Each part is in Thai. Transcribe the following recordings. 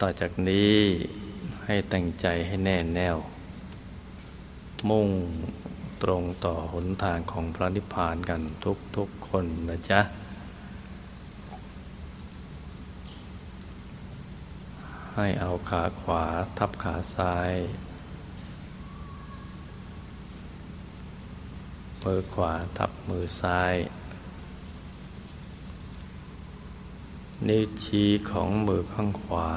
ต่อจากนี้ให้ตั้งใจให้แน่แน่ว มุ่งตรงต่อหนทางของพระนิพพานกันทุกทุกคนนะจ๊ะ ให้เอาขาขวาทับขาซ้าย มือขวาทับมือซ้าย นิ้วชี้ของมือข้างขวา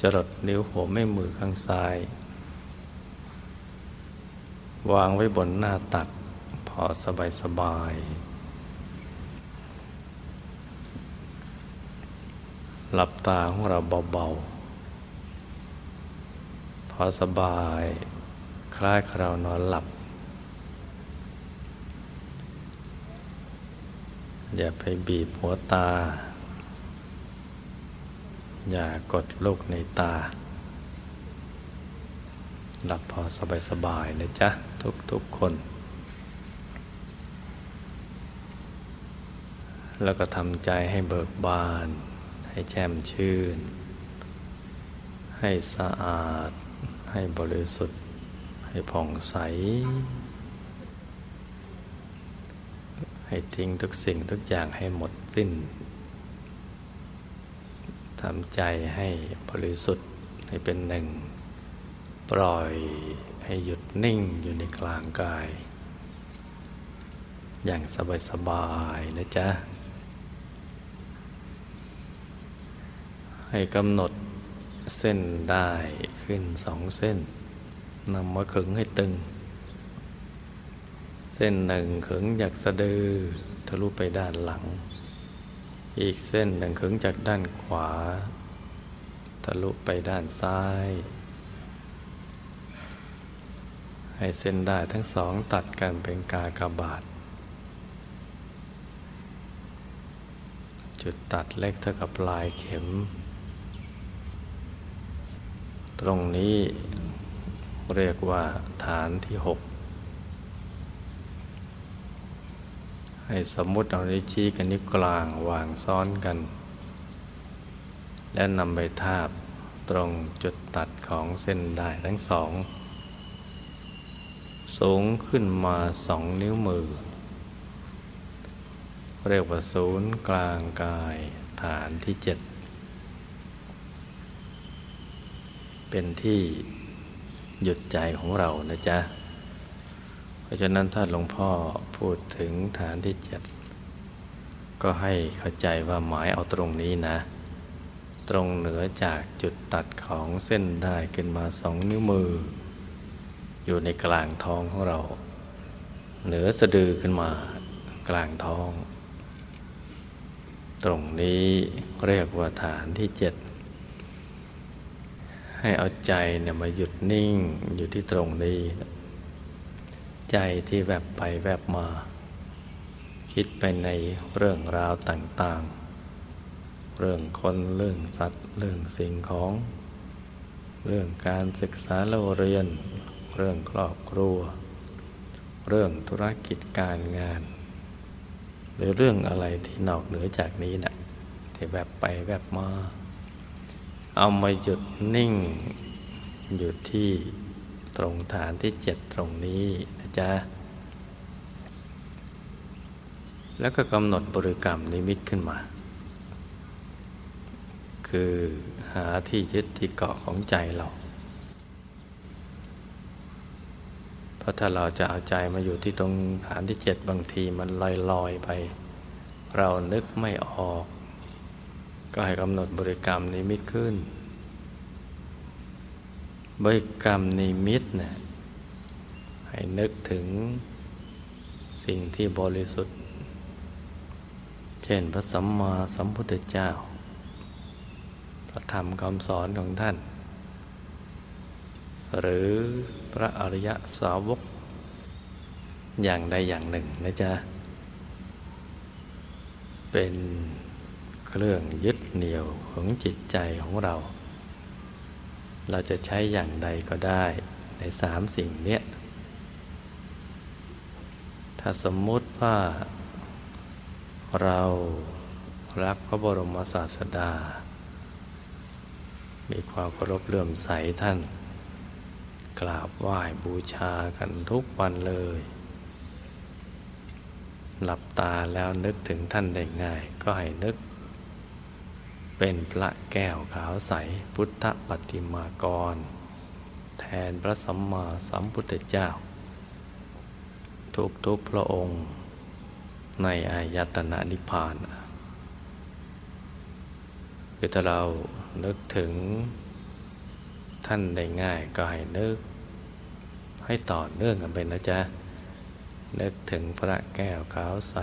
จรดนิ้วหัวแม่มือข้างซ้าย วางไว้บนหน้าตัก พอสบายสบาย หลับตาของเราเบาๆ พอสบาย คล้ายคราวนอนหลับ อย่าไปบีบหัวตา อย่ากดลูกในตา หลับพอสบายๆนะจ๊ะ ทุกๆคน แล้วก็ทำใจให้เบิกบาน ให้แจ่มชื่น ให้สะอาด ให้บริสุทธิ์ ให้ผ่องใส ให้ทิ้งทุกสิ่งทุกอย่างให้หมดสิ้น ทำใจให้บริสุทธิ์ให้เป็นหนึ่ง ปล่อยให้หยุดนิ่งอยู่ในกลางกาย อย่างสบายๆนะจ๊ะ ให้กำหนดเส้นได้ขึ้นสองเส้นนำมาขึงให้ตึง เส้นหนึ่งขึงจากสะดือทะลุไปด้านหลัง อีกเส้นหนึ่งขึงจากด้านขวา ทะลุไปด้านซ้าย ให้เส้นได้ทั้งสองตัดกันเป็นกากบาท จุดตัดเล็กเท่ากับปลายเข็ม ตรงนี้เรียกว่าฐานที่หก ให้สมมุติเอานิ้ชี้กับนิ้วกลางวางซ้อนกัน และนำไปทาบตรงจุดตัดของเส้นได้ทั้งสอง สูงขึ้นมาสองนิ้วมือ เรียกว่าศูนย์กลางกายฐานที่เจ็ดเป็นที่หยุดใจของเรานะจ๊ะ ราะฉะนั้นถ้าหลวงพ่อพูดถึงฐานที่เจ็ดก็ให้เข้าใจว่าหมายเอาตรงนี้นะ ตรงเหนือจากจุดตัดของเส้นได้ขึ้นมาสองนิ้วมือ อยู่ในกลางท้องของเรา เหนือสะดือขึ้นมากลางท้อง ตรงนี้เรียกว่าฐานที่เจ็ดให้เอาใจเนี่ยมาหยุดนิ่งอยู่ที่ตรงนี้ ใจที่แวบไปแวบมา คิดไปในเรื่องราวต่างๆ เรื่องคนเรื่องสัตว์ เรื่องสิ่งของ เรื่องการศึกษาเราเรียน เรื่องครอบครัว เรื่องธุรกิจการงาน หรือเรื่องอะไรที่นอกเหนือจากนี้นะที่แวบไปแวบมา เอามาหยุดนิ่งอยู่ที่ตรงฐานที่เจ็ดตรงนี้น จ๊ะแล้วก็กำหนดบริกรรมนิมิตขึ้นมา คือหาที่ยึดที่เกาะของใจเรา เพราะถ้าเราจะเอาใจมาอยู่ที่ตรงฐานที่เจ็ดบางทีมันลอยลอยไป เรานึกไม่ออก ก็ให้กำหนดบริกรรมนิมิตขึ้น บริกรรมนิมิตเนี่ย ให้นึกถึงสิ่งที่บริสุทธิ์ เช่นพระสัมมาสัมพุทธเจ้า พระธรรมคำสอนของท่าน หรือพระอริยสาวก อย่างใดอย่างหนึ่งนะจ๊ะ เป็นเครื่องยึดเหนี่ยวของจิตใจของเรา เราจะใช้อย่างใดก็ได้ในสามสิ่งเนี้ย ถ้าสมมุติว่าเรารักพระบรมศาสดา มีความเคารพเลื่อมใสท่าน กราบไหว้บูชากันทุกวันเลย หลับตาแล้วนึกถึงท่านได้ง่าย ก็ให้นึก เป็นพระแก้วขาวใสพุทธปฏิมากร แทนพระสัมมาสัมพุทธเจ้า ทุกทุกพระองค์ ในอายตนะนิพพานคือถ้าเรานึกถึงท่านได้ง่ายก็ให้นึก ให้ต่อเนื่องกันไปนะจ๊ะ นึกถึงพระแก้วขาวใส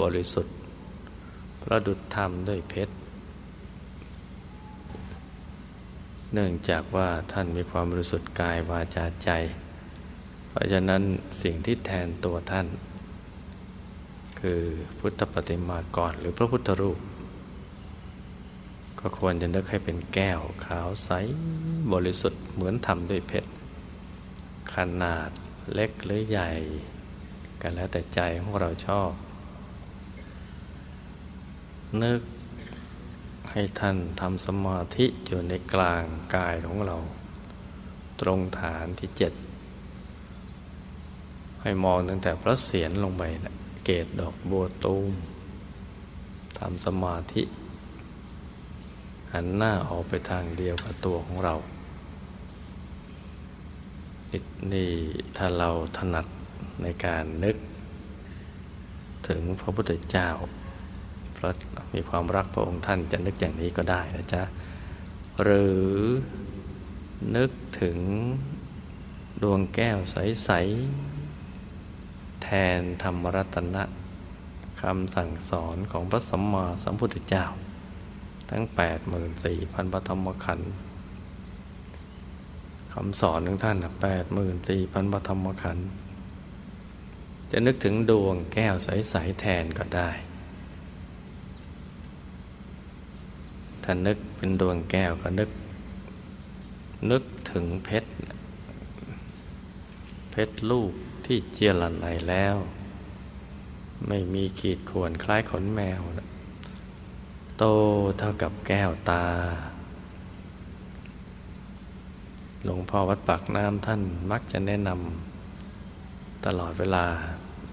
บริสุทธิ์ ประดุจธรรมด้วยเพชร เนื่องจากว่าท่านมีความบริสุทธิ์กายวาจาใจ เพราะฉะนั้นสิ่งที่แทนตัวท่าน คือพุทธปฏิมากรหรือพระพุทธรูป ก็ควรจะนึกให้เป็นแก้วขาวใสบริสุทธิ์เหมือนทำด้วยเพชร ขนาดเล็กหรือใหญ่ กันแล้วแต่ใจของเราชอบ นึกให้ท่านทำสมาธิอยู่ในกลางกายของเรา ตรงฐานที่เจ็ด ให้มองตั้งแต่พระเศียรลงไปนะเกตดอกบัวตูมทำสมาธิ หันหน้าออกไปทางเดียวกับตัวของเรานี่ถ้าเราถนัดในการนึก ถึงพระพุทธเจ้าเพราะมีความรักพระองค์ท่านจะนึกอย่างนี้ก็ได้นะจ๊ะ หรือนึกถึงดวงแก้วใสๆ นธรรมรัตนะคำสั่งสอนของพระสัมมาสัมพุทธเจ้า ทั้งแปดหมื่นสี่พันปฐมขันธ์คำสอนของท่านแปดหมื่นสี่พันปฐมขันธ์จะนึกถึงดวงแก้วใส ๆ แทนก็ได้ถ้านึกเป็นดวงแก้วก็นึก นึกถึงเพชร เพชรลูก ที่เจียรันไหนแล้ว ไม่มีขีดข่วนคล้ายขนแมวนะโตเท่ากับแก้วตา หลวงพ่อวัดปากน้ำท่านมักจะแนะนำตลอดเวลา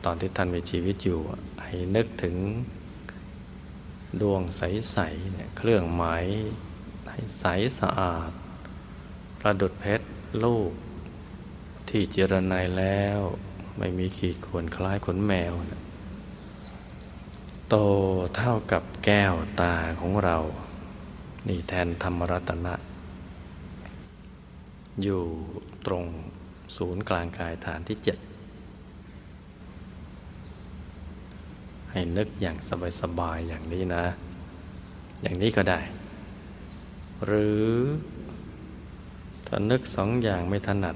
ตอนที่ท่านมีชีวิตอยู่ ให้นึกถึงดวงใสๆเนี่ยเครื่องหมายให้ใสสะอาด ประดุดเพชรลูกที่เจรนายแล้ว ไม่มีขีดข่วนคล้ายขนแมวนะโตเท่ากับแก้วตาของเรา นี่แทนธรรมรัตนะ อยู่ตรงศูนย์กลางกายฐานที่เจ็ดให้นึกอย่างสบายๆอย่างนี้นะ อย่างนี้ก็ได้ หรือถ้านึกสองอย่างไม่ถนัด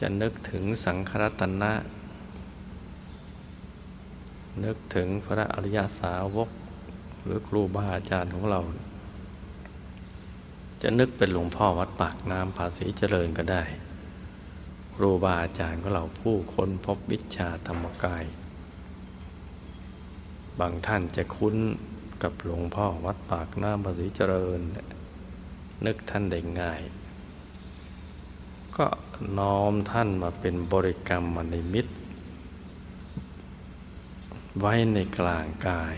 จะนึกถึงสังครัตนะ นึกถึงพระอริยสาวก หรือครูบาอาจารย์ของเรา จะนึกเป็นหลวงพ่อวัดปากน้ำภาษีเจริญก็ได้ ครูบาอาจารย์ของเราผู้ค้นพบวิชาธรรมกาย บางท่านจะคุ้นกับหลวงพ่อวัดปากน้ำภาษีเจริญ นึกท่านได้ง่าย ก็น้อมท่านมาเป็นบริกรรมมในมิตรไว้ในกลางกาย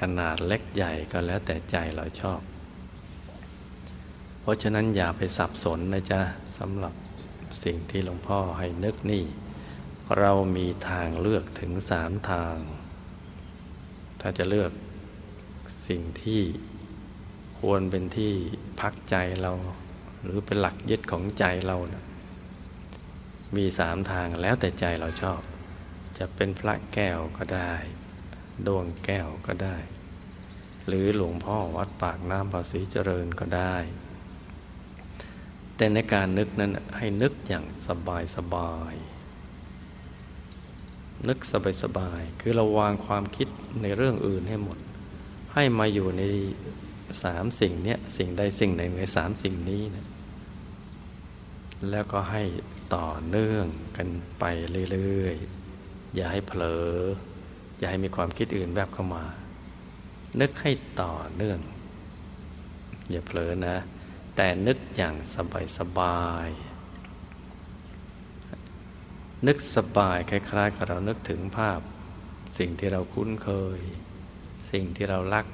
ขนาดเล็กใหญ่ก็แล้วแต่ใจเราชอบ เพราะฉะนั้นอย่าไปสับสนนะจ๊ะสำหรับสิ่งที่หลวงพ่อให้นึกนี่ เรามีทางเลือกถึงสามทาง ถ้าจะเลือกสิ่งที่ควรเป็นที่พักใจเรา หรือเป็นหลักยึดของใจเรานะมีสามทางแล้วแต่ใจเราชอบ จะเป็นพระแก้วก็ได้ ดวงแก้วก็ได้ หรือหลวงพ่อวัดปากน้ำภาษีเจริญก็ได้ แต่ในการนึกนั้นให้นึกอย่างสบายสบายนึกสบายสบายคือเราวางความคิดในเรื่องอื่นให้หมด ให้มาอยู่ในสามสิ่งเนี้ยสิ่งใดสิ่งหนึ่งในสามสิ่งนี้นะ แล้วก็ให้ต่อเนื่องกันไปเรื่อยๆ อย่าให้เผลอ อย่าให้มีความคิดอื่นแวบเข้ามา นึกให้ต่อเนื่อง อย่าเผลอนะ แต่นึกอย่างสบายสบายนึกสบายคล้ายๆกับเรานึกถึงภาพ สิ่งที่เราคุ้นเคย สิ่งที่เรารัก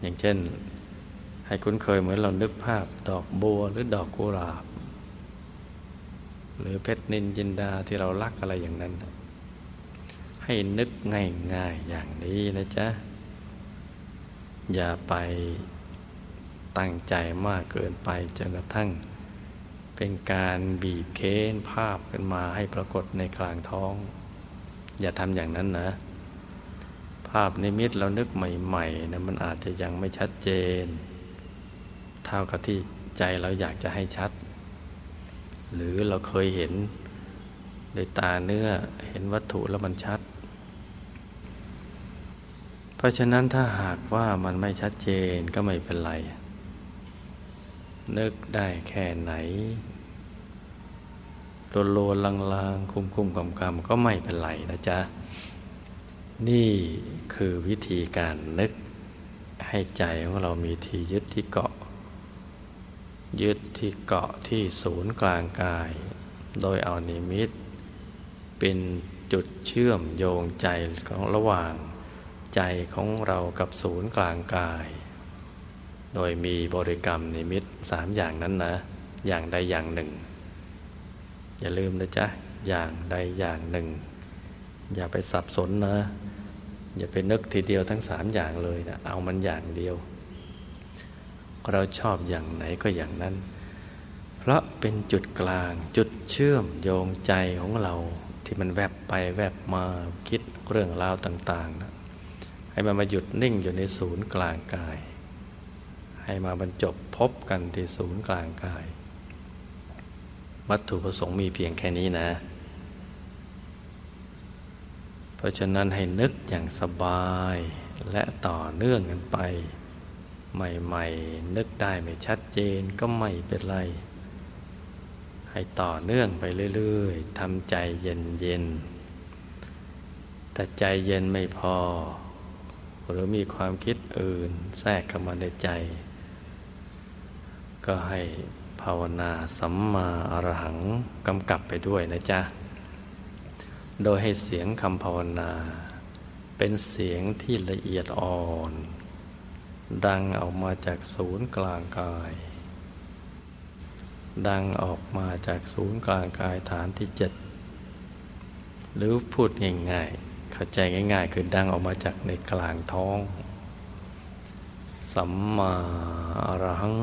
อย่างเช่น ให้คุ้นเคยเหมือนเรานึกภาพดอกบัวหรือดอกกุหลาบ หรือเพชรนินจินดาที่เรารักอะไรอย่างนั้น ให้นึกง่ายๆอย่างนี้นะจ๊ะ อย่าไปตั้งใจมากเกินไปจนกระทั่ง เป็นการบีบเค้นภาพขึ้นมาให้ปรากฏในกลางท้อง อย่าทำอย่างนั้นนะ ภาพนิมิตเรานึกใหม่ๆนะมันอาจจะยังไม่ชัดเจน เท่ากับที่ใจเราอยากจะให้ชัด หรือเราเคยเห็นด้วยตาเนื้อเห็นวัตถุแล้วมันชัด เพราะฉะนั้นถ้าหากว่ามันไม่ชัดเจนก็ไม่เป็นไร นึกได้แค่ไหนโลโลลางลางคุ้มคุมกำกำก็ไม่เป็นไรนะจ๊ะ นี่คือวิธีการนึกให้ใจของเรามีที่ยึดที่เกาะ ยึดที่เกาะที่ศูนย์กลางกาย โดยเอานิมิต เป็นจุดเชื่อมโยงใจของระหว่างใจของเรากับศูนย์กลางกาย โดยมีบริกรรมนิมิตสามอย่างนั้นนะ อย่างใดอย่างหนึ่ง อย่าลืมนะจ๊ะ อย่างใดอย่างหนึ่ง อย่าไปสับสนนะ อย่าไปนึกทีเดียวทั้งสามอย่างเลยนะ เอามันอย่างเดียว เราชอบอย่างไหนก็อย่างนั้น เพราะเป็นจุดกลางจุดเชื่อมโยงใจของเราที่มันแวบไปแวบมาคิดเรื่องราวต่างๆนะให้มันมาหยุดนิ่งอยู่ในศูนย์กลางกาย ให้มาบรรจบพบกันที่ศูนย์กลางกาย วัตถุประสงค์มีเพียงแค่นี้นะ เพราะฉะนั้นให้นึกอย่างสบายและต่อเนื่องกันไป ใหม่ๆ นึกได้ไม่ชัดเจนก็ไม่เป็นไร ให้ต่อเนื่องไปเรื่อยๆทำใจเย็นๆแต่ใจเย็นไม่พอ หรือมีความคิดอื่นแทรกเข้ามาในใจ ก็ให้ภาวนาสัมมาอรหังกำกับไปด้วยนะจ๊ะ โดยให้เสียงคำภาวนา เป็นเสียงที่ละเอียดอ่อน ดังออกมาจากศูนย์กลางกาย ดังออกมาจากศูนย์กลางกายฐานที่เจ็ดหรือพูดง่ายๆ เข้าใจง่าย ๆ คือดังออกมาจากในกลางท้อง สัมมาอรหัง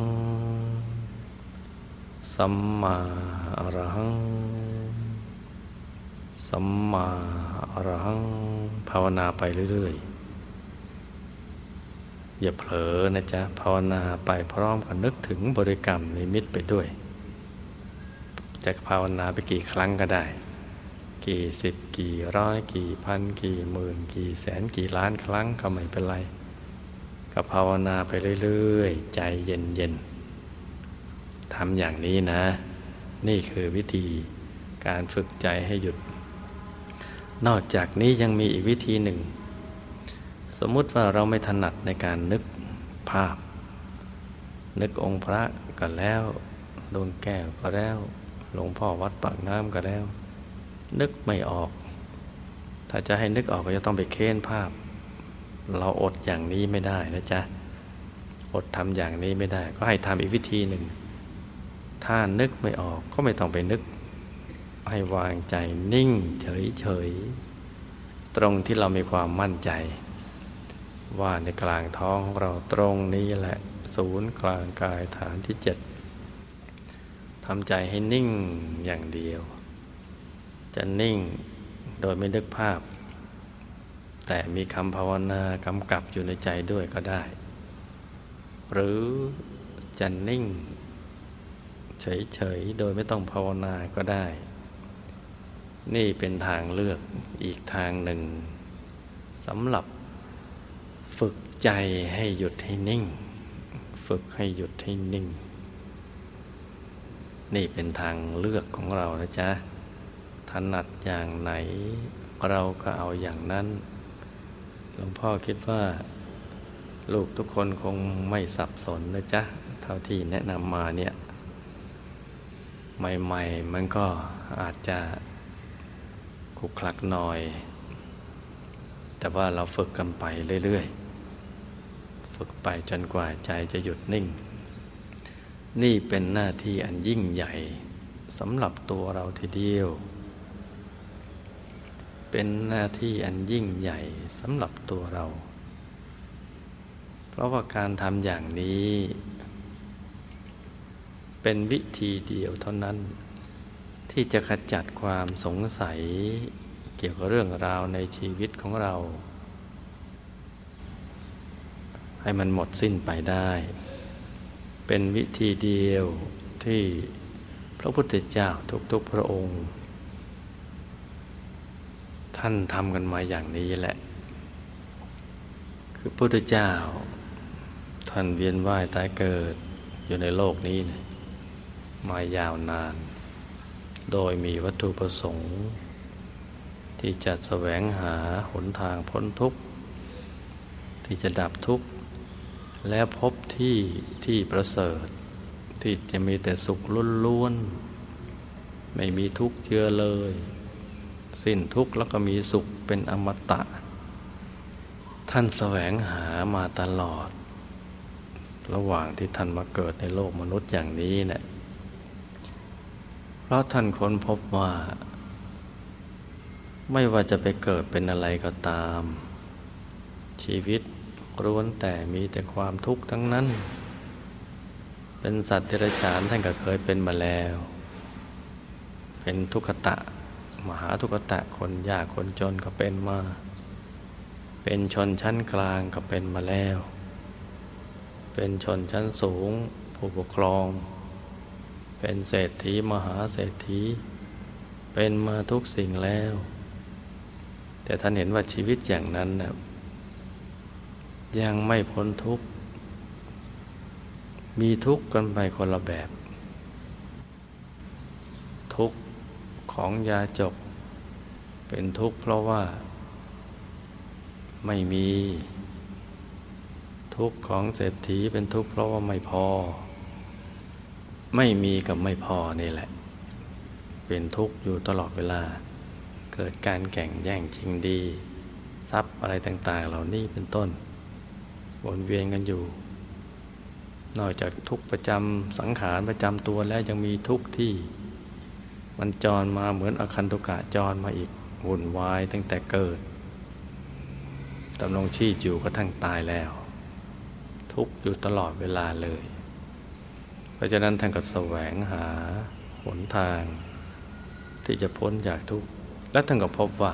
สัมมาอรหัง สัมมาอรหัง ภาวนาไปเรื่อยๆ อย่าเผลอนะจ๊ะภาวนาไปพร้อมกับนึกถึงบริกรรมนิมิตไปด้วย จะภาวนาไปกี่ครั้งก็ได้ กี่สิบกี่ร้อยกี่พัน กี่หมื่น กี่แสนกี่ล้านครั้งก็ไม่เป็นไรก็ภาวนาไปเรื่อยๆ ใจเย็นๆทำอย่างนี้นะ นี่คือวิธีการฝึกใจให้หยุด นอกจากนี้ยังมีอีกวิธีหนึ่ง สมมุติว่าเราไม่ถนัดในการนึกภาพ นึกองค์พระก็แล้วดวงแก้วก็แล้วหลวงพ่อวัดปากน้ำก็แล้ว นึกไม่ออก ถ้าจะให้นึกออกก็จะต้องไปเค้นภาพ เราอดอย่างนี้ไม่ได้นะจ๊ะ อดทำอย่างนี้ไม่ได้ ก็ให้ทำอีกวิธีหนึ่ง ถ้านึกไม่ออกก็ไม่ต้องไปนึก ให้วางใจนิ่งเฉยๆตรงที่เรามีความมั่นใจ ว่าในกลางท้องของเราตรงนี้แหละ ศูนย์กลางกายฐานที่เจ็ดทำใจให้นิ่งอย่างเดียว จะนิ่งโดยไม่นึกภาพ แต่มีคำภาวนากำกับอยู่ในใจด้วยก็ได้ หรือจะนิ่ง เฉย ๆ โดยไม่ต้องภาวนาก็ได้ นี่เป็นทางเลือกอีกทางหนึ่งสำหรับ ฝึกใจให้หยุดให้นิ่ง ฝึกให้หยุดให้นิ่ง นี่เป็นทางเลือกของเรานะจ๊ะถนัดอย่างไหน เราก็เอาอย่างนั้น หลวงพ่อคิดว่า ลูกทุกคนคงไม่สับสนนะจ๊ะ เท่าที่แนะนำมาเนี่ย ใหม่ๆ มันก็อาจจะคุกคลักหน่อย แต่ว่าเราฝึกกันไปเรื่อย ๆ ฝึกไปจนกว่าใจจะหยุดนิ่ง นี่เป็นหน้าที่อันยิ่งใหญ่สำหรับตัวเราทีเดียว เป็นหน้าที่อันยิ่งใหญ่สำหรับตัวเรา เพราะว่าการทำอย่างนี้ เป็นวิธีเดียวเท่านั้น ที่จะขจัดความสงสัยเกี่ยวกับเรื่องราวในชีวิตของเรา ให้มันหมดสิ้นไปได้ เป็นวิธีเดียวที่พระพุทธเจ้าทุกๆพระองค์ ท่านทำกันมาอย่างนี้แหละ คือพระพุทธเจ้า ท่านเวียนว่ายตายเกิดอยู่ในโลกนี้นะมายาวนาน โดยมีวัตถุประสงค์ ที่จะแสวงหาหนทางพ้นทุกข์ ที่จะดับทุกข์ และพบที่ที่ประเสริฐ ที่จะมีแต่สุขล้วนๆไม่มีทุกข์เจือเลย สิ้นทุกข์แล้วก็มีสุขเป็นอมตะ ท่านแสวงหามาตลอด ระหว่างที่ท่านมาเกิดในโลกมนุษย์อย่างนี้เนะี่ยเพราะท่านค้นพบว่า ไม่ว่าจะไปเกิดเป็นอะไรก็ตาม ชีวิต ร้วนแต่มีแต่ความทุกข์ทั้งนั้น เป็นสัตว์เดรัจฉานท่านก็เคยเป็นมาแล้ว เป็นทุกขตะ มหาทุกขตะคนยากคนจนก็เป็นมา เป็นชนชั้นกลางก็เป็นมาแล้ว เป็นชนชั้นสูง ผู้ปกครอง เป็นเศรษฐีมหาเศรษฐี เป็นมาทุกสิ่งแล้ว แต่ท่านเห็นว่าชีวิตอย่างนั้นนะ ยังไม่พ้นทุกข์ มีทุกข์กันไปคนละแบบ ทุกข์ของยาจก เป็นทุกข์เพราะว่า ไม่มี ทุกข์ของเศรษฐีเป็นทุกข์เพราะว่าไม่พอ ไม่มีกับไม่พอนี่แหละ เป็นทุกข์อยู่ตลอดเวลา เกิดการแข่งแย่งชิงดี ทรัพย์อะไรต่าง ๆ เหล่านี้เป็นต้น วนเวียนกันอยู่ นอกจากทุกประจำสังขารประจำตัวแล้วยังมีทุกที่ มันจรมาเหมือนอคันตุกะจรมาอีกวุ่นวายตั้งแต่เกิดดำรงชีพอยู่กระทั่งตายแล้ว ทุกอยู่ตลอดเวลาเลย เพราะฉะนั้นท่านก็แสวงหาหนทาง ที่จะพ้นจากทุกข์และท่านก็พบว่า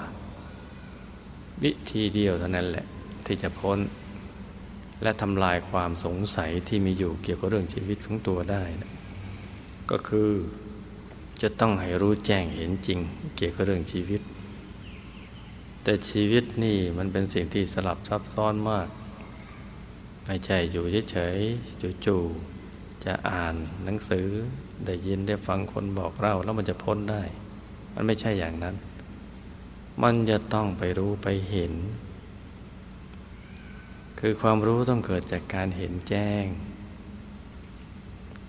วิธีเดียวเท่านั้นแหละที่จะพ้น และทำลายความสงสัยที่มีอยู่เกี่ยวกับเรื่องชีวิตของตัวได้นะก็คือจะต้องให้รู้แจ้งเห็นจริง เกี่ยวกับเรื่องชีวิต แต่ชีวิตนี่มันเป็นสิ่งที่สลับซับซ้อนมาก ไม่ใช่อยู่เฉยๆจู่ๆจะอ่านหนังสือได้ยินได้ฟังคนบอกเล่าแล้วมันจะพ้นได้ มันไม่ใช่อย่างนั้น มันจะต้องไปรู้ไปเห็น คือความรู้ต้องเกิดจากการเห็นแจ้ง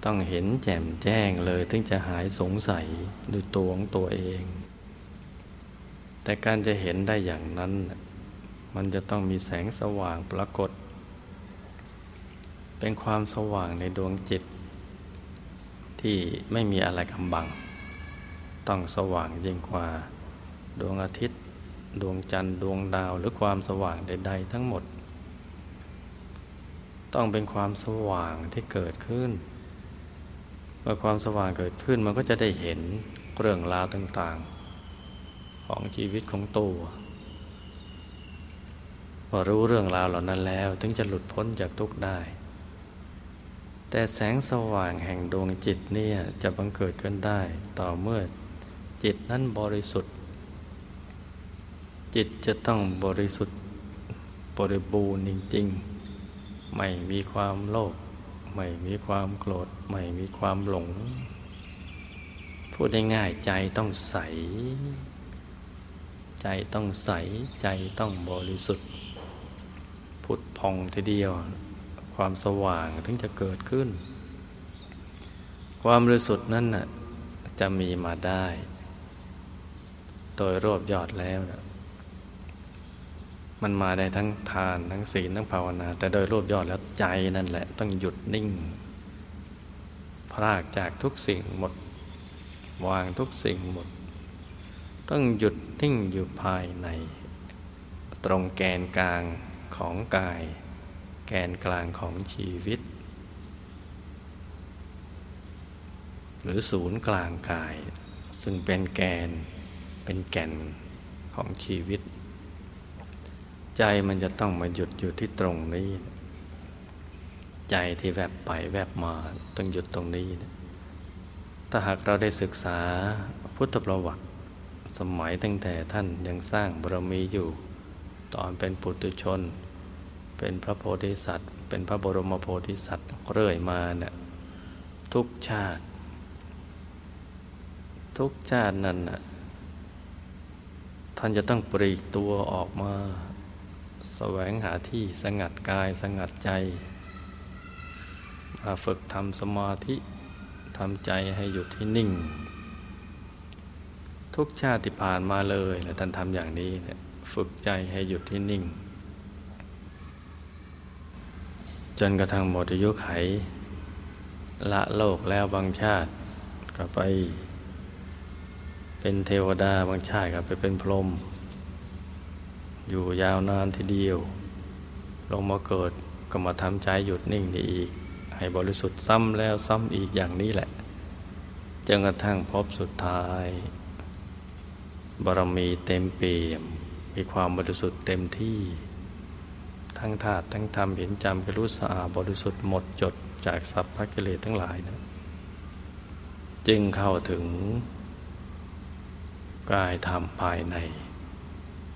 ต้องเห็นแจ่มแจ้งเลยถึงจะหายสงสัยด้วยตัวของตัวเอง แต่การจะเห็นได้อย่างนั้น มันจะต้องมีแสงสว่างปรากฏ เป็นความสว่างในดวงจิต ที่ไม่มีอะไรกำบัง ต้องสว่างยิ่งกว่า ดวงอาทิตย์ ดวงจันทร์ดวงดาวหรือความสว่างใด ๆ ทั้งหมด ต้องเป็นความสว่างที่เกิดขึ้น เมื่อความสว่างเกิดขึ้นมันก็จะได้เห็นเรื่องราวต่างๆ ของชีวิตของตัวพอรู้เรื่องราวเหล่านั้นแล้ว ถึงจะหลุดพ้นจากทุกข์ได้ แต่แสงสว่างแห่งดวงจิตเนี่ยจะบังเกิดขึ้นได้ ต่อเมื่อจิตนั้นบริสุทธิ์ จิตจะต้องบริสุทธิ์บริบูรณ์จริง ๆ ไม่มีความโลภไม่มีความโกรธ ไม่มีความหลง พูดง่ายๆใจต้องใส ใจต้องใส ใจต้องบริสุทธิ์พุทธพองทีเดียว ความสว่างถึงจะเกิดขึ้น ความบริสุทธิ์นั้นน่ะจะมีมาได้ โดยรวบยอดแล้วนะ มันมาได้ทั้งทานทั้งศีลทั้งภาวนา แต่โดยรวบยอดแล้วใจนั่นแหละ ต้องหยุดนิ่ง พรากจากทุกสิ่งหมด วางทุกสิ่งหมด ต้องหยุดนิ่งอยู่ภายใน ตรงแกนกลางของกาย แกนกลางของชีวิต หรือศูนย์กลางกาย ซึ่งเป็นแกนเป็นแก่นของชีวิต ใจมันจะต้องมาหยุดอยู่ที่ตรงนี้ ใจที่แวบไปแวบมาต้องหยุดตรงนี้ถ้าหากเราได้ศึกษาพุทธประวัติ สมัยตั้งแต่ท่านยังสร้างบารมีอยู่ ตอนเป็นปุถุชน เป็นพระโพธิสัตว์ เป็นพระบรมโพธิสัตว์เรื่อยมาเนี่ยทุกชาติ ทุกชาตินั้นนะท่านจะต้องปรีกตัวออกมา แสวงหาที่สงัดกายสงัดใจ มาฝึกทำสมาธิทำใจให้หยุดที่นิ่ง ทุกชาติที่ผ่านมาเลยแล้วท่านทำอย่างนี้เนี่ยฝึกใจให้หยุดที่นิ่ง จนกระทั่งหมดอายุไข ละโลกแล้วบางชาติก็ไป เป็นเทวดาบางชาติก็ไปเป็นพรหม อยู่ยาวนานทีเดียว ลงมาเกิดก็มาทำใจหยุดนิ่งได้อีก ให้บริสุทธิ์ซ้ำแล้วซ้ำอีกอย่างนี้แหละจนกระทั่งพบสุดท้ายบารมีเต็มเปี่ยม มีความบริสุทธิ์เต็มที่ ทั้งธาตุทั้งธรรมเห็นจำกรู้สะอาดบริสุทธิ์หมดจดจากสัพพะกิเลสทั้งหลายนะจึงเข้าถึงกายธรรมภายใน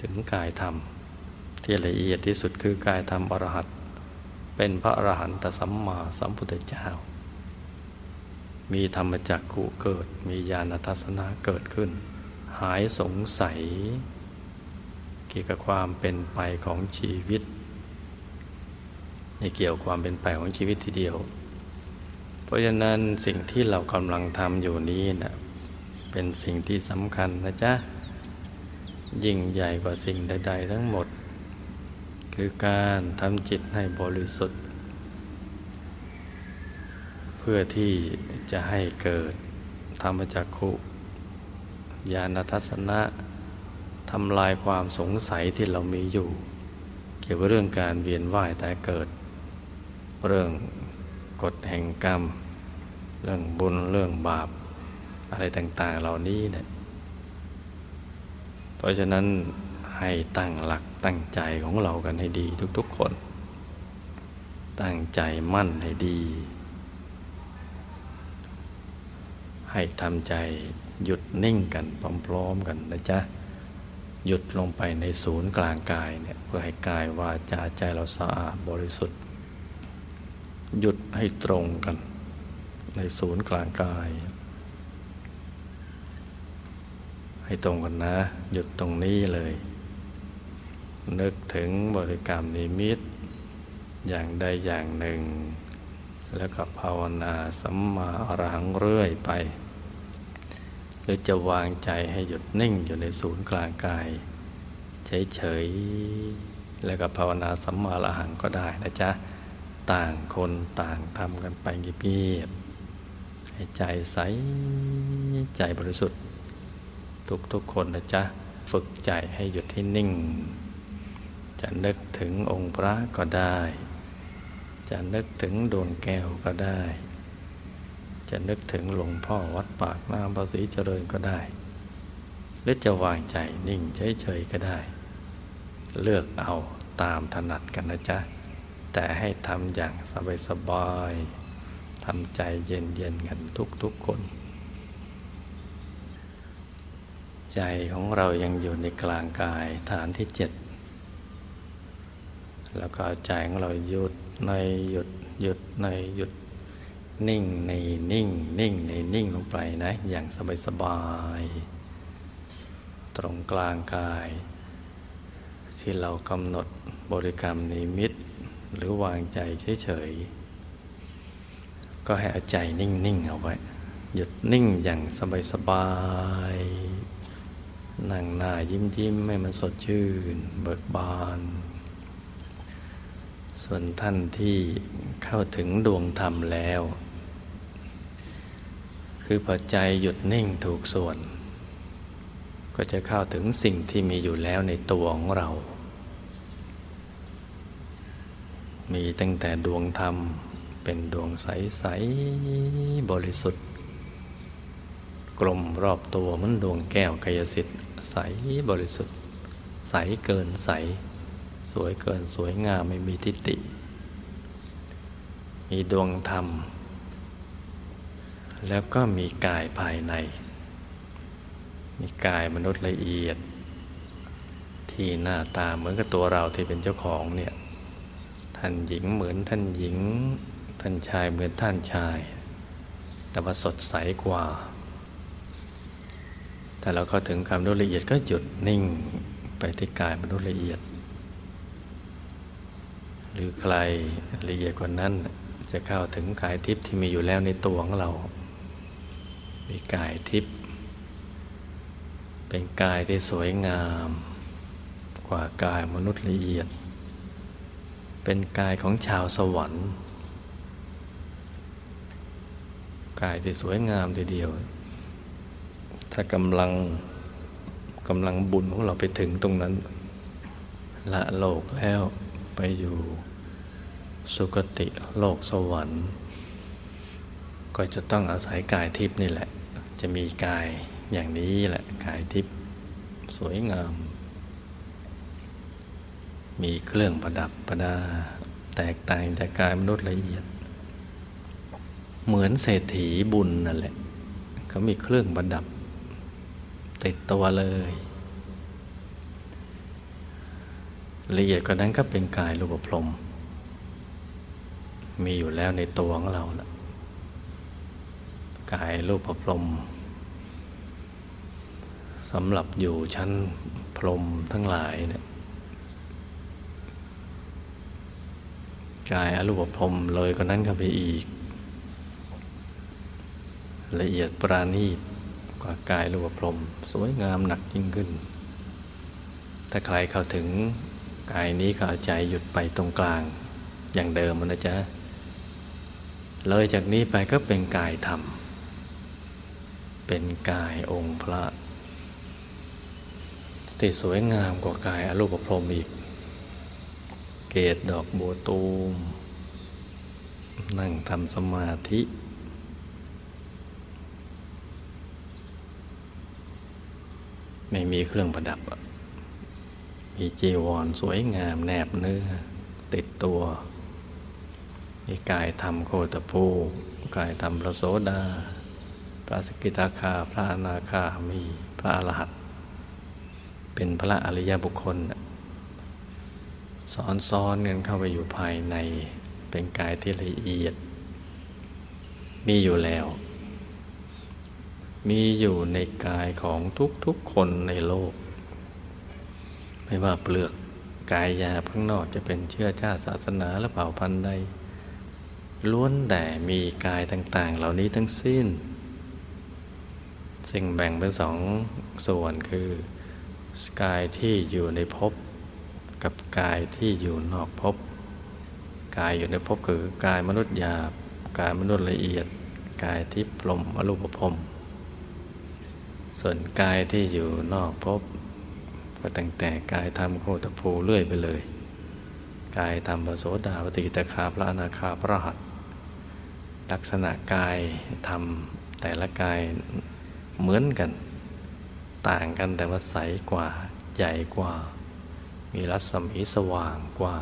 ถึงกายธรรม ที่ละเอียดที่สุดคือกายธรรมอรหัตเป็นพระอรหันตสัมมาสัมพุทธเจ้า มีธรรมจักขุเกิดมีญาณทัศนะเกิดขึ้น หายสงสัย เกี่ยวกับความเป็นไปของชีวิตในเกี่ยวความเป็นไปของชีวิตทีเดียว เพราะฉะนั้นสิ่งที่เรากำลังทำอยู่นี้นะเป็นสิ่งที่สำคัญนะจ๊ะ ยิ่งใหญ่กว่าสิ่งใด ๆ ทั้งหมด คือการทำจิตให้บริสุทธิ์ เพื่อที่จะให้เกิดธรรมจักขุญาณทัศนะทำลายความสงสัยที่เรามีอยู่ เกี่ยวกับเรื่องการเวียนว่ายแต่เกิด เรื่องกฎแห่งกรรม เรื่องบุญเรื่องบาป อะไรต่าง ๆ เหล่านี้เนี่ย เพราะฉะนั้นให้ตั้งหลักตั้งใจของเรากันให้ดีทุกๆคน ตั้งใจมั่นให้ดี ให้ทำใจหยุดนิ่งกันพร้อมๆกันนะจ๊ะ หยุดลงไปในศูนย์กลางกายเนี่ยเพื่อให้กายวาจาใจเราสะอาดบริสุทธิ์ หยุดให้ตรงกัน ในศูนย์กลางกาย ให้ตรงกันนะ หยุดตรงนี้เลย นึกถึงบริกรรมนิมิต อย่างใดอย่างหนึ่ง แล้วก็ภาวนาสัมมาอรหังเรื่อยไป หรือจะวางใจให้หยุดนิ่งอยู่ในศูนย์กลางกายเฉยๆแล้วก็ภาวนาสัมมาอรหังก็ได้นะจ๊ะต่างคนต่างทำกันไปเงียบๆให้ใจใสใจบริสุทธิ์ ทุกๆคนนะจ๊ะ ฝึกใจให้หยุดที่นิ่ง จะนึกถึงองค์พระก็ได้ จะนึกถึงดวงแก้วก็ได้ จะนึกถึงหลวงพ่อวัดปากน้ำภาษีเจริญก็ได้ หรือจะวางใจนิ่งเฉยๆก็ได้ เลือกเอาตามถนัดกันนะจ๊ะ แต่ให้ทำอย่างสบายๆทำใจเย็นๆกันทุกๆคน ใจของเรายังอยู่ในกลางกายฐานที่เจ็ดแล้วก็ใจของเราหยุดในหยุดหยุดในหยุดนิ่งในนิ่ง นิ่งในนิ่งลงไปนะ อย่างสบายสบาย ตรงกลางกาย ที่เรากำหนดบริกรรมนิมิต หรือวางใจเฉยๆก็ให้เอาใจนิ่ง ๆ เอาไว้ หยุดนิ่งอย่างสบายๆ นั่งหน้ายิ้มยิ้มให้มันสดชื่น เบิกบาน ส่วนท่านที่เข้าถึงดวงธรรมแล้ว คือพอใจหยุดนิ่งถูกส่วน ก็จะเข้าถึงสิ่งที่มีอยู่แล้วในตัวของเรา มีตั้งแต่ดวงธรรมเป็นดวงใส ๆ บริสุทธิ์กลมรอบตัวเหมือนดวงแก้วกายสิทธิ์ ใสบริสุทธิ์ ใสเกินใส สวยเกินสวยงามไม่มีทิฏฐิมีดวงธรรม แล้วก็มีกายภายใน มีกายมนุษย์ละเอียด ที่หน้าตาเหมือนกับตัวเราที่เป็นเจ้าของเนี่ยท่านหญิงเหมือนท่านหญิง ท่านชายเหมือนท่านชาย แต่ว่าสดใสกว่า แต่เราก็ถึงความรู้ละเอียดก็หยุดนิ่งไปที่กายมนุษย์ละเอียด หรือใครละเอียดกว่านั้น จะเข้าถึงกายทิพย์ที่มีอยู่แล้วในตัวของเรา มีกายทิพย์เป็นกายที่สวยงามกว่ากายมนุษย์ละเอียด เป็นกายของชาวสวรรค์ กายที่สวยงามทีเดียว ถ้ากำลังกำลังบุญของเราไปถึงตรงนั้น ละโลกแล้วไปอยู่สุคติโลกสวรรค์ ก็จะต้องอาศัยกายทิพย์นี่แหละ จะมีกายอย่างนี้แหละกายทิพย์สวยงาม มีเครื่องประดับประดา แตกต่างจากกายมนุษย์ละเอียด เหมือนเศรษฐีบุญนั่นแหละเขามีเครื่องประดับ ติดตัวเลย ละเอียดกว่านั้นก็เป็นกายรูปพรมมีอยู่แล้วในตัวของเราละกายรูปพรมสำหรับอยู่ชั้นพรมทั้งหลายเนี่ยกายอรูปพรมเลยก็นั้นก็ไปอีก ละเอียดปราณีต กว่ากายรูปพรมสวยงามหนักยิ่งขึ้น ถ้าใครเข้าถึงกายนี้ก็เอาใจหยุดไปตรงกลางอย่างเดิมมันะจ๊ะเลยจากนี้ไปก็เป็นกายธรรม เป็นกายองค์พระที่สวยงามกว่ากายอรูปพรมอีก เกตดอกบัวตูม นั่งทำสมาธิ ไม่มีเครื่องประดับ มีจีวรสวยงามแนบเนื้อ ติดตัว มีกายธรรมโคตภูกายธรรมพระโสดา พระสกิทาคา พระอนาคามีพระอรหัตเป็นพระอริยบุคคลสอนซ้อนกันเข้าไปอยู่ภายในเป็นกายที่ละเอียด มีอยู่แล้ว มีอยู่ในกายของทุกๆคนในโลก ไม่ว่าเปลือกกายยาข้างนอกจะเป็นเชื้อชาติศาสนาและเผ่าพันธุ์ใดล้วนแต่มีกายต่างๆ เหล่านี้ทั้งสิ้น สิ่งแบ่งเป็นสองส่วนคือกายที่อยู่ในภพกับกายที่อยู่นอกภพกายอยู่ในภพคือกายมนุษย์หยาบ กายมนุษย์ละเอียด กายที่ปลมอรูปภพ ส่วนกายที่อยู่นอกภพก็ตั้งแต่กายทำโคตภูเรื่อยไปเลย กายทำปโสดาปฏิตคาพระอนาคาพระหัตลักษณะกายทำแต่ละกายเหมือนกัน ต่างกันแต่ว่าใสกว่าใหญ่กว่า มีรัศมีสว่างกว่า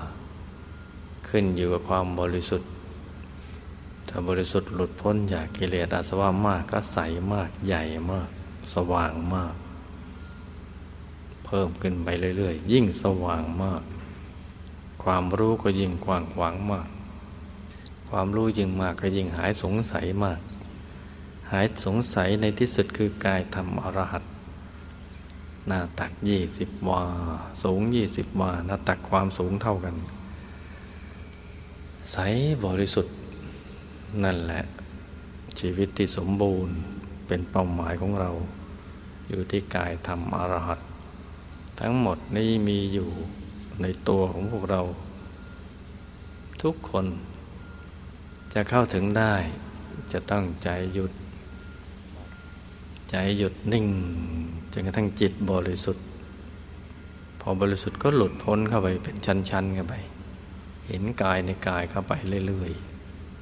ขึ้นอยู่กับความบริสุทธิ์ ถ้าบริสุทธิ์หลุดพ้นจากกิเลสอาสวะมากก็ใสมากใหญ่มาก สว่างมาก เพิ่มขึ้นไปเรื่อยๆ ยิ่งสว่างมาก ความรู้ก็ยิ่งกว้างขวางมาก ความรู้ยิ่งมากก็ยิ่งหายสงสัยมาก หายสงสัยในที่สุดคือกายธรรมอรหัตหน้าตักยี่สิบวา สูงยี่สิบวา หน้าตักความสูงเท่ากัน ใสบริสุทธิ์นั่นแหละ ชีวิตที่สมบูรณ์เป็นเป้าหมายของเรา อยู่ที่กายธรรมอรหัตทั้งหมดนี้มีอยู่ในตัวของพวกเรา ทุกคนจะเข้าถึงได้จะต้องใจหยุด ใจหยุดนิ่งจนกระทั่งจิตบริสุทธิ์ พอบริสุทธิ์ก็หลุดพ้นเข้าไปเป็นชั้นๆกันไป เห็นกายในกายเข้าไปเรื่อย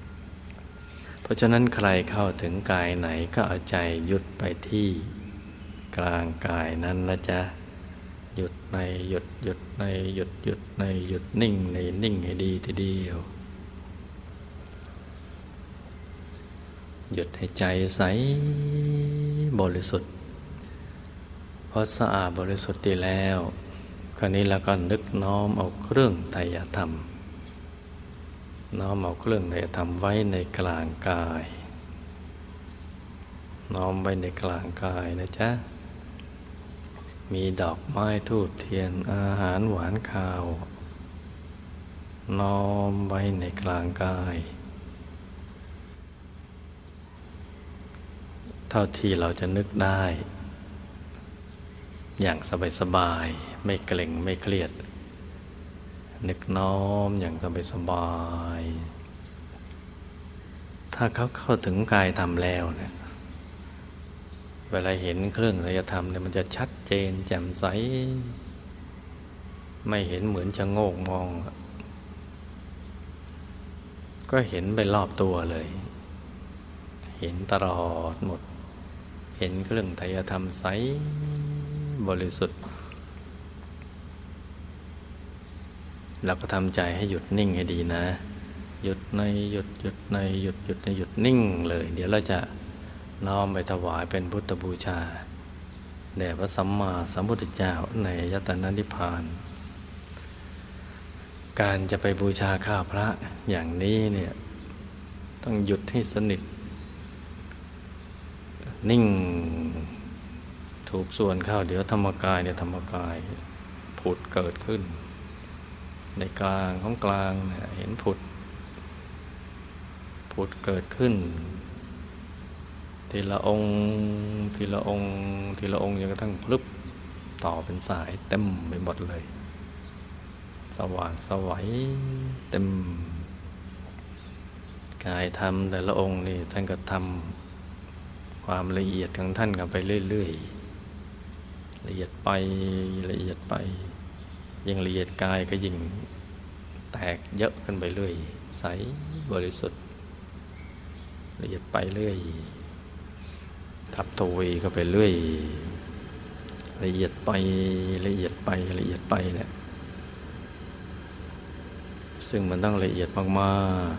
ๆ เพราะฉะนั้นใครเข้าถึงกายไหนก็เอาใจหยุดไปที่ กลางกายนั้นนะจ๊ะ หยุดในหยุดหยุดในหยุดหยุดในหยุดนิ่งในนิ่งให้ดีทีเดียว หยุดให้ใจใสบริสุทธิ์พอสะอาดบริสุทธิ์ดีแล้ว คราวนี้เราก็นึกน้อมเอาเครื่องไตรธรรม น้อมเอาเครื่องไตรธรรมไว้ในกลางกายน้อมไว้ในกลางกายนะจ๊ะ มีดอกไม้ทูบเทียนอาหารหวานข้าว น้อมไว้ในกลางกาย เท่าที่เราจะนึกได้ อย่างสบายๆไม่เกร็งไม่เครียด นึกน้อมอย่างสบายๆถ้าเขาเข้าถึงกายทำแล้วเนี่ย เวลาเห็นเครื่องศิลธรรมเนี่ยมันจะชัดเจน แจ่มใส ไม่เห็นเหมือนจะโงกมอง ก็เห็นไปรอบตัวเลย เห็นตลอดหมด เห็นเครื่องไตรธรรมใสบริสุทธิ์เราก็ทำใจให้หยุดนิ่งให้ดีนะ หยุดในหยุดหยุดในหยุดหยุดในหยุดนิ่งเลย เดี๋ยวเราจะ น้อมไปถวายเป็นพุทธบูชาแด่พระสัมมาสัมพุทธเจ้าในยตนานิพพาน การจะไปบูชาข้าพระอย่างนี้เนี่ยต้องหยุดให้สนิท นิ่งถูกส่วนเข้าเดี๋ยวธรรมกายเนี่ยธรรมกายผุดเกิดขึ้น ในกลางของกลางเนี่ยเห็นผุดผุดเกิดขึ้น ทีละองค์ทีละองค์ทีละองค์จนกระทั่งพลึบต่อเป็นสายเต็มไปหมดเลย สว่างสวัยเต็มกายทำแต่ละองค์นี่ท่านก็ทำความละเอียดของท่านกันไปเรื่อยๆละเอียดไปละเอียดไป ยิ่งละเอียดกายก็ยิ่งแตกเยอะขึ้นไปเรื่อย ใสบริสุทธิ์ละเอียดไปเรื่อย ทับทวีเข้าไปเรื่อย ละเอียดไปละเอียดไปละเอียดไปแหละซึ่งมันต้องละเอียดมาก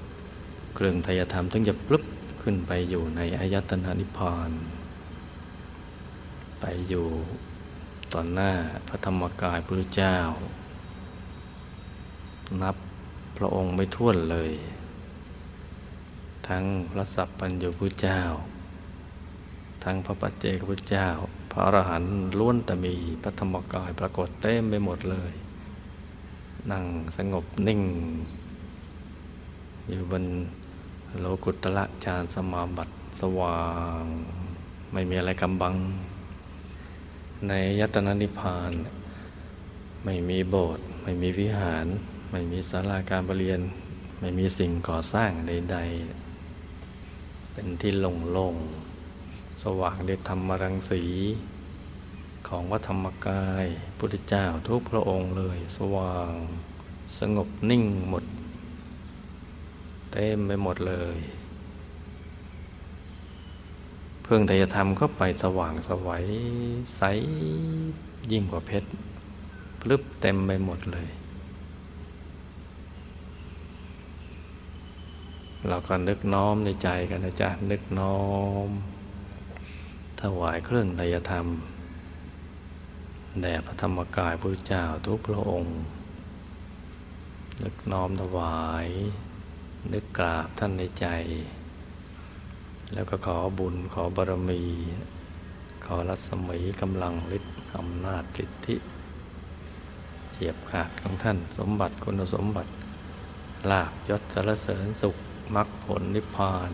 ๆ เครื่องไทยธรรมถึงจะปลุบขึ้นไปอยู่ในอายตนะนิพพานไปอยู่ตอนหน้าพระธรรมกายพระเจ้า นับพระองค์ไม่ท้วนเลย ทั้งพระสัพพัญญูพระเจ้า ทั้งพระปัจเจกพุทธเจ้า พระอรหันต์ล้วนแต่มีพระธรรมกายปรากฏเต็มไปหมดเลย นั่งสงบนิ่ง อยู่บนโลกุตละฌานสมาบัติสว่าง ไม่มีอะไรกำบัง ในยตนานิพพาน ไม่มีโบสถ์ไม่มีวิหาร ไม่มีศาลาการประเรียน ไม่มีสิ่งก่อสร้างใด ๆ เป็นที่โล่งๆ สว่างด้วยธรรมรังสี ของวัธรรมกายพุทธเจ้าทุกพระองค์เลย สว่างสงบนิ่งหมด เต็มไปหมดเลย เพื่องไตรธรรมก็ไปสว่างสวัยใสยิ่งกว่าเพชรพลึบเต็มไปหมดเลย เราก็นึกน้อมในใจกันนะจ๊ะ นึกน้อม ถวายเครื่องไตรธรรม แด่พระธรรมกายพระเจ้าทุกพระองค์นึกน้อมถวาย นึกกราบท่านในใจ แล้วก็ขอบุญขอบารมีขขอรัศมีกำลังฤทธิ์อำนาจสิทธิเจียบขาดของท่านสมบัติคุณสมบัติลาบยศสารเสริญสุขมรรคผลนิพพาน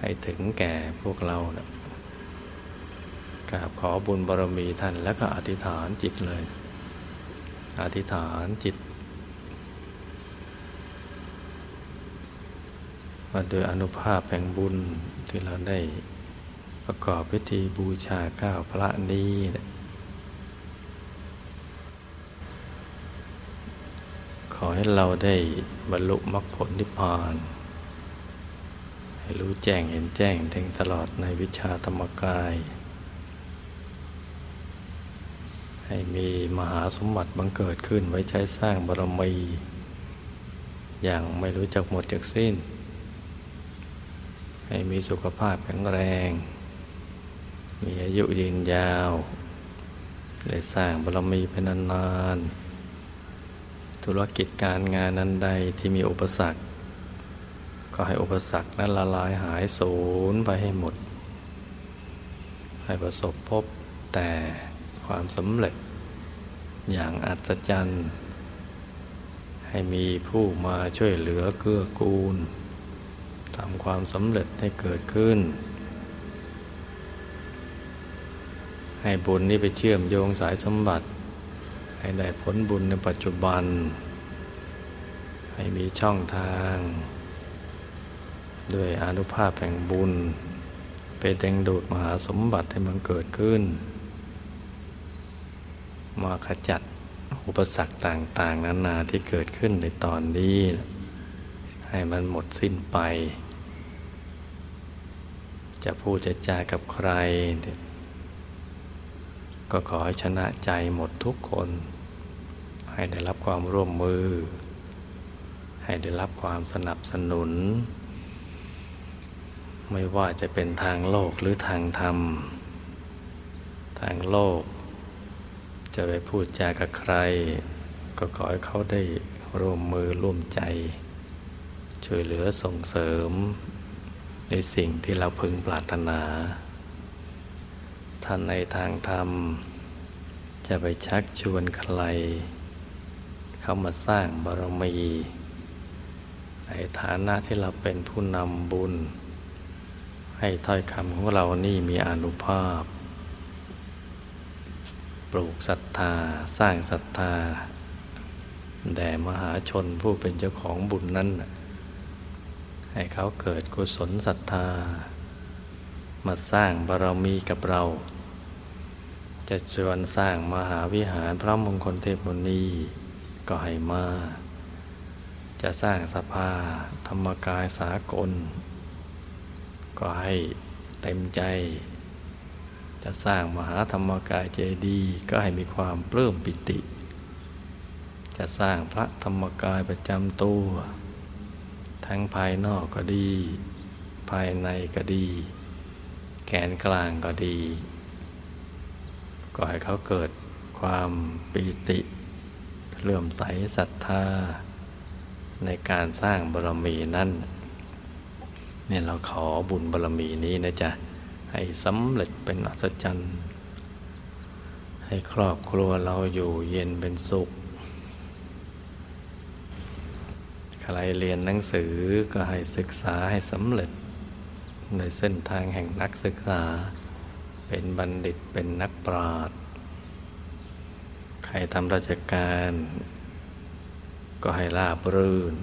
ให้ถึงแก่พวกเรานะ กราบขอบุญบารมีท่านแล้วก็อธิษฐานจิตเลย อธิษฐานจิตว่าโดยอนุภาพแห่งบุญที่เราได้ประกอบพิธีบูชาข้าวพระนี้ขอให้เราได้บรรลุมรรคผลนิพพาน ให้รู้แจ้งเห็นแจ้งถึงตลอดในวิชาธรรมกาย ให้มีมหาสมบัติบังเกิดขึ้นไว้ใช้สร้างบารมี อย่างไม่รู้จักหมดจากสิ้น ให้มีสุขภาพแข็งแรง มีอายุยืนยาว ได้สร้างบารมีเป็นนานๆ ธุรกิจการงานนั้นใดที่มีอุปสรรค ก็ให้อุปสรรคนั้นละลายหายสูญไปให้หมด ให้ประสบพบแต่ความสำเร็จ อย่างอัศจรรย์ ให้มีผู้มาช่วยเหลือเกื้อกูลทำความสำเร็จให้เกิดขึ้น ให้บุญนี้ไปเชื่อมโยงสายสมบัติ ให้ได้ผลบุญในปัจจุบัน ให้มีช่องทาง ด้วยอนุภาพแห่งบุญ ไปแดงดูดมหาสมบัติให้มันเกิดขึ้น มาขจัดอุปสรรคต่างๆ นานาที่เกิดขึ้นในตอนนี้ ให้มันหมดสิ้นไป จะพูดจะจากับใคร ก็ขอให้ชนะใจหมดทุกคน ให้ได้รับความร่วมมือ ให้ได้รับความสนับสนุน ไม่ว่าจะเป็นทางโลกหรือทางธรรม ทางโลก จะไปพูดจากับใคร ก็ขอให้เขาได้ร่วมมือร่วมใจ ช่วยเหลือส่งเสริม ในสิ่งที่เราพึงปรารถนา ท่านในทางธรรม จะไปชักชวนใคร เข้ามาสร้างบารมี ในฐานะที่เราเป็นผู้นำบุญ ให้ถ้อยคำของเรานี่มีอนุภาพ ปลูกศรัทธาสร้างศรัทธา แด่มหาชนผู้เป็นเจ้าของบุญนั้น ให้เขาเกิดกุศลศรัทธา มาสร้างบารมีกับเรา จะชวนสร้างมหาวิหารพระมงคลเทพมุนีก็ให้มา จะสร้างสภาธรรมกายสากล ก็ให้เต็มใจ จะสร้างมหาธรรมกายเจดีย์ก็ให้มีความปลื้มปิติ จะสร้างพระธรรมกายประจำตัว ทั้งภายนอกก็ดี ภายในก็ดีแกนกลางก็ดี ก็ให้เขาเกิดความปีติเลื่อมใสศรัทธา ในการสร้างบารมีนั่นเนี่ยเราขอบุญบารมีนี้นะจ๊ะ ให้สำเร็จเป็นอัศจรรย์ ให้ครอบครัวเราอยู่เย็นเป็นสุข ใครเรียนหนังสือก็ให้ศึกษาให้สำเร็จ ในเส้นทางแห่งนักศึกษา เป็นบัณฑิตเป็นนักปราชญ์ใครทำราชการ ก็ให้ราบรื่น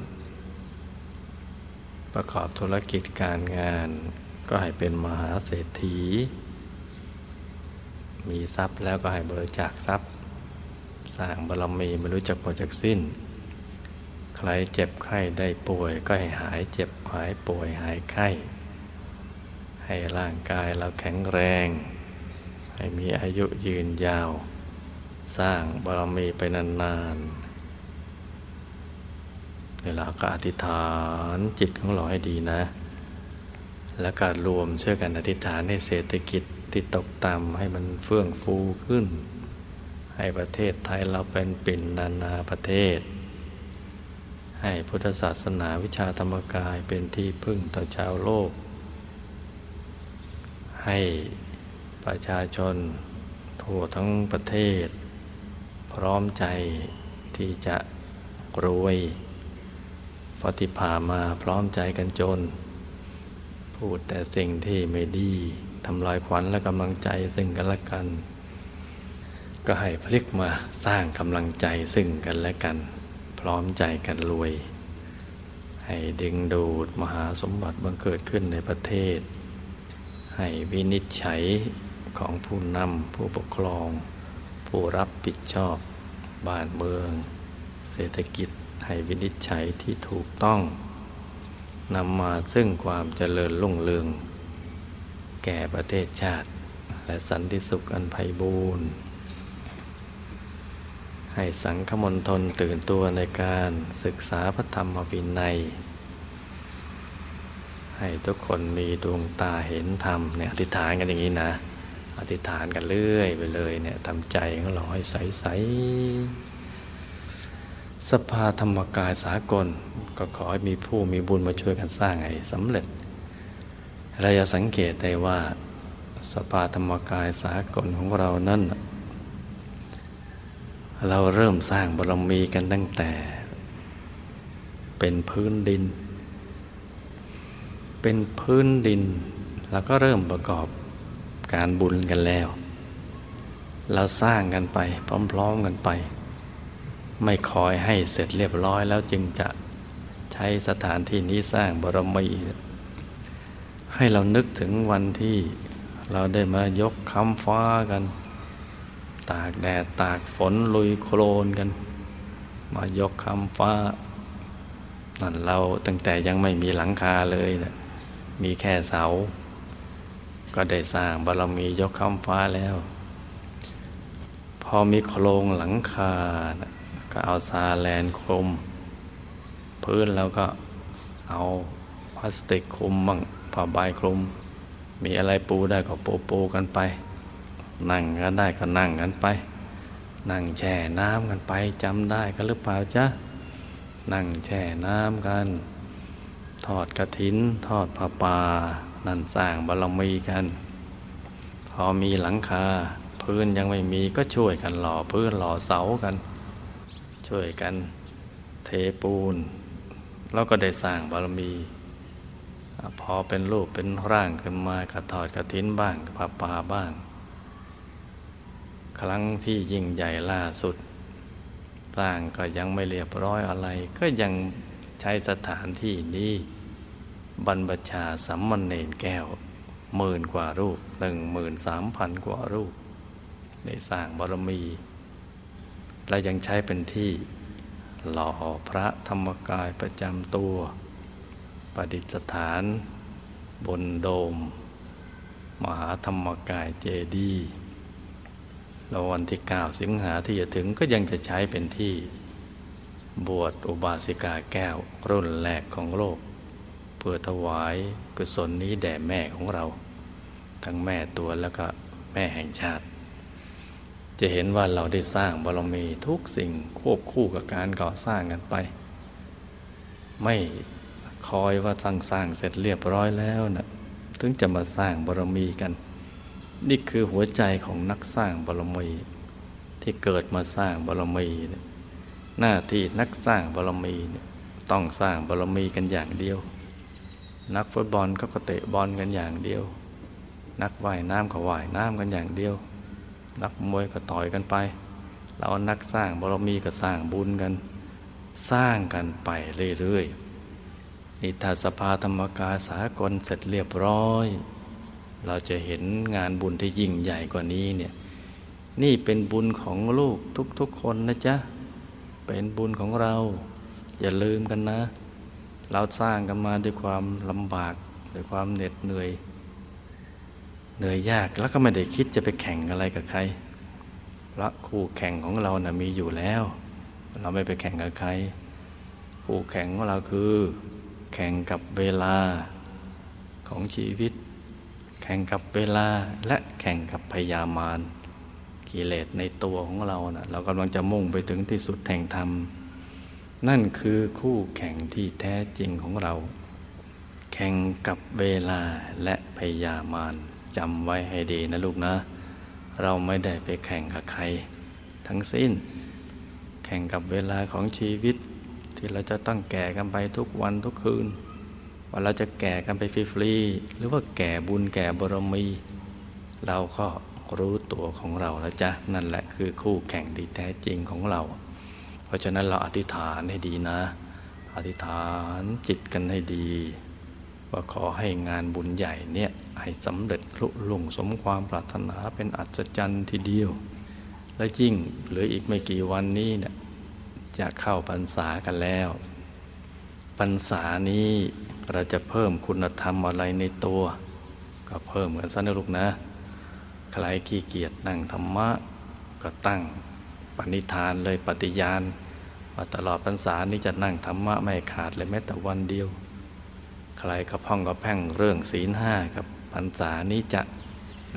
ประกอบธุรกิจการงาน ก็ให้เป็นมหาเศรษฐี มีทรัพย์แล้วก็ให้บริจาคทรัพย์ สร้างบารมีไม่รู้จักหมดจากสิ้น ใครเจ็บไข้ได้ป่วย ก็ให้หายเจ็บหายป่วยหายไข้ ให้ร่างกายเราแข็งแรง ให้มีอายุยืนยาว สร้างบารมีไปนานๆเวลาก็อธิษฐานจิตของเราให้ดีนะ แล้วก็รวมช่วยกันอธิษฐานให้เศรษฐกิจที่ตกต่ำให้มันเฟื่องฟูขึ้น ให้ประเทศไทยเราเป็นปิ่นนานาประเทศ ให้พุทธศาสนาวิชาธรรมกายเป็นที่พึ่งต่อชาวโลก ให้ประชาชนทั่วทั้งประเทศ พร้อมใจที่จะรวยปฏิภามาพร้อมใจกันจน พูดแต่สิ่งที่ไม่ดีทำลายขวัญและกำลังใจซึ่งกันและกัน ก็ให้พลิกมาสร้างกำลังใจซึ่งกันและกัน พร้อมใจกันรวย ให้ดึงดูดมหาสมบัติบังเกิดขึ้นในประเทศ ให้วินิจฉัยของผู้นำผู้ปกครอง ผู้รับผิดชอบ บ้านเมือง เศรษฐกิจให้วินิจฉัยที่ถูกต้อง นำมาซึ่งความเจริญรุ่งเรือง แก่ประเทศชาติ และสันติสุขอันไพบูรณ์ให้สังฆมณฑลตื่นตัวในการศึกษาพระธรรมวินัย ให้ทุกคนมีดวงตาเห็นธรรมเนี่ยอธิษฐานกันอย่างนี้นะ อธิษฐานกันเรื่อยไปเลยเนี่ยทำใจของเราให้ใสๆ สภาธรรมกายสากล ก็ขอให้มีผู้มีบุญมาช่วยกันสร้างให้สำเร็จเราจะสังเกตได้ว่า สภาธรรมกายสากลของเรานั้นเราเริ่มสร้างบารมีกันตั้งแต่ เป็นพื้นดิน เป็นพื้นดิน แล้วก็เริ่มประกอบการบุญกันแล้ว เราสร้างกันไปพร้อมๆกันไป ไม่คอยให้เสร็จเรียบร้อยแล้วจึงจะใช้สถานที่นี้สร้างบารมีให้เรานึกถึงวันที่เราได้มายกคำฟ้ากัน ตากแดดตากฝนลุยโคลนกัน มายกคำฟ้านั่นเราตั้งแต่ยังไม่มีหลังคาเลยนะมีแค่เสา ก็ได้สร้างบารมียกคำฟ้าแล้ว พอมีโครงหลังคานะ ก็เอาซาแลนคลุม พื้นแล้วก็เอาพลาสติกคลุมบ้างผ้าใบคลุม มีอะไรปูได้ก็ปูปูกันไป นั่งกันได้ก็นั่งกันไป นั่งแช่น้ำกันไปจำได้กันหรือเปล่าจ๊ะนั่งแช่น้ำกัน ทอดกระถิน ทอดผ้าป่านั่นสร้างบารมีกัน พอมีหลังคา พื้นยังไม่มีก็ช่วยกันหล่อพื้นหล่อเสากัน ช่วยกันเทปูน แล้วก็ได้สร้างบารมี พอเป็นรูปเป็นร่างขึ้นมาก็ทอดกระถินบ้างผ้าป่าบ้าง ครั้งที่ยิ่งใหญ่ล่าสุด สร้างก็ยังไม่เรียบร้อยอะไร ก็ยังใช้สถานที่นี้บรรพชาสัมมันเนนแก้วหมื่นกว่ารูปหนึ่งหมื่นสามพันกว่ารูป ได้สร้างบารมี และยังใช้เป็นที่หล่อพระธรรมกายประจำตัว ประดิษฐานบนโดม มหาธรรมกายเจดีย์แล้ววันที่เก้าสิงหาที่จะถึงก็ยังจะใช้เป็นที่ บวชอุบาสิกาแก้วรุ่นแรกของโลก เพื่อถวายกุศลนี้แด่แม่ของเรา ทั้งแม่ตัวแล้วก็แม่แห่งชาติ จะเห็นว่าเราได้สร้างบารมีทุกสิ่งควบคู่กับการก่อสร้างกันไป ไม่คอยว่าสร้างสร้างเสร็จเรียบร้อยแล้วนะถึงจะมาสร้างบารมีกัน นี่คือหัวใจของนักสร้างบารมีที่เกิดมาสร้างบารมีเนี่ยหน้าที่นักสร้างบารมีเนี่ยต้องสร้างบารมีกันอย่างเดียว นักฟุตบอลก็ก็เตะบอลกันอย่างเดียว นักว่ายน้ำก็ว่ายน้ำกันอย่างเดียว นักมวยก็ต่อยกันไป เรานักสร้างบารมีก็สร้างบุญกัน สร้างกันไปเรื่อยๆนิทาสภาธรรมกาสากลเสร็จเรียบร้อย เราจะเห็นงานบุญที่ยิ่งใหญ่กว่านี้เนี่ยนี่เป็นบุญของลูกทุกๆคนนะจ๊ะ เป็นบุญของเรา อย่าลืมกันนะ เราสร้างกันมาด้วยความลำบาก ด้วยความเหน็ดเหนื่อย เหนื่อยยากแล้วก็ไม่ได้คิดจะไปแข่งอะไรกับใครพระคู่แข่งของเรานะ่ะมีอยู่แล้ว เราไม่ไปแข่งกับใคร คู่แข่งของเราคือ แข่งกับเวลาของชีวิต แข่งกับเวลาและแข่งกับพยามารกิเลสในตัวของเรานะเรากำลังจะมุ่งไปถึงที่สุดแห่งธรรม นั่นคือคู่แข่งที่แท้จริงของเรา แข่งกับเวลาและพยามาร จำไว้ให้ดีนะลูกนะ เราไม่ได้ไปแข่งกับใคร ทั้งสิ้น แข่งกับเวลาของชีวิต ที่เราจะต้องแก่กันไปทุกวันทุกคืน ว่าเราจะแก่กันไปฟรีๆหรือว่าแก่บุญแก่บารมี เราก็รู้ตัวของเราแล้วจ้ะนั่นแหละคือคู่แข่งดีแท้จริงของเรา เพราะฉะนั้นเราอธิษฐานให้ดีนะ อธิษฐานจิตกันให้ดี ว่าขอให้งานบุญใหญ่เนี่ยให้สำเร็จลุล่งสมความปรารถนาเป็นอัศจรรย์ทีเดียว และยิ่งเหลืออีกไม่กี่วันนี้เนี่ยจะเข้าพรรษากันแล้วพรรษานี้เราจะเพิ่มคุณธรรมอะไรในตัว ก็เพิ่มกันซะนะลูกนะ ใครขี้เกียจนั่งธรรมะ ก็ตั้งปณิธานเลยปฏิญาณว่าตลอดพรรษานี้จะนั่งธรรมะไม่ขาดเลยแม้แต่วันเดียว ใครกระพ้องกระแพ่งเรื่องศีลห้ากับพรรษานี้จะ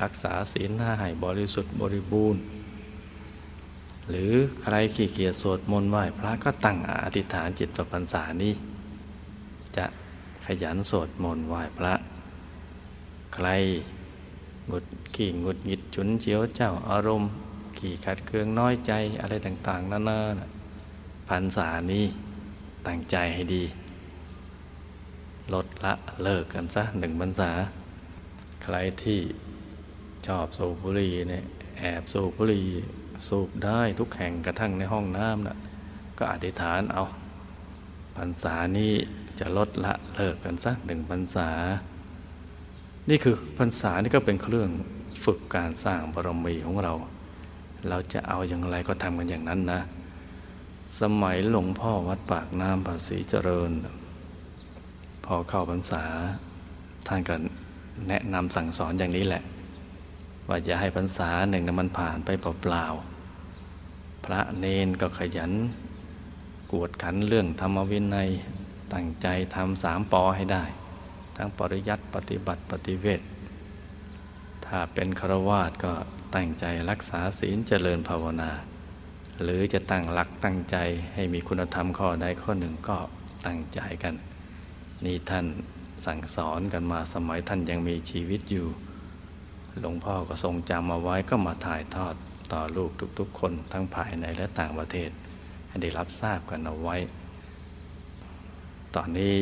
รักษาศีลห้าให้บริสุทธิ์บริบูรณ์ หรือใครขี้เกียจสวดมนต์ไหว้พระก็ตั้งอธิษฐานจิตต่อพรรษานี้ จะขยันสวดมนต์ไหว้พระ ใครงดขี่งดหงิดฉุนเฉียวเจ้าอารมณ์ ขี่ขัดเคืองน้อยใจอะไรต่างๆนั่นน่ะพรรษานี้ตั้งใจให้ดี ลดละเลิกกันซะหนึ่งพรรษา ใครที่ชอบสูบบุหรี่เนี่ยแอบสูบบุหรี่สูบได้ทุกแห่งกระทั่งในห้องน้ำนะ่ะก็อธิษฐานเอาพรรษานี้จะลดละเลิกกันสักหนึ่งพรรษา นี่คือพรรษานี่ก็เป็นเครื่องฝึกการสร้างบารมีของเรา เราจะเอาอย่างไรก็ทำกันอย่างนั้นนะ สมัยหลวงพ่อวัดปากน้ำภาษีเจริญ พอเข้าพรรษา ท่านก็แนะนำสั่งสอนอย่างนี้แหละ ว่าอย่าให้พรรษาหนึ่งนมันผ่านไปเปล่าๆพระเนนก็ขยัน กวดขันเรื่องธรรมวินัยตั้งใจทำสามปอให้ได้ ทั้งปริยัติปฏิบัติปฏิเวทถ้าเป็นครวาสก็ตั้งใจรักษาศีลเจริญภาวนา หรือจะตั้งหลักตั้งใจให้มีคุณธรรมข้อใดข้อหนึ่งก็ตั้งใจกัน นี่ท่านสั่งสอนกันมาสมัยท่านยังมีชีวิตอยู่ หลวงพ่อก็ทรงจำเอาไว้ก็มาถ่ายทอดต่อลูกทุกๆ คนทั้งภายในและต่างประเทศ ให้ได้รับทราบกันเอาไว้ ตอนนี้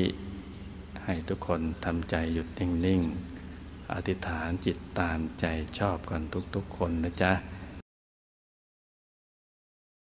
ให้ทุกคนทำใจหยุดนิ่ง ๆ อธิษฐานจิตตามใจชอบกันทุกๆ คนนะจ๊ะ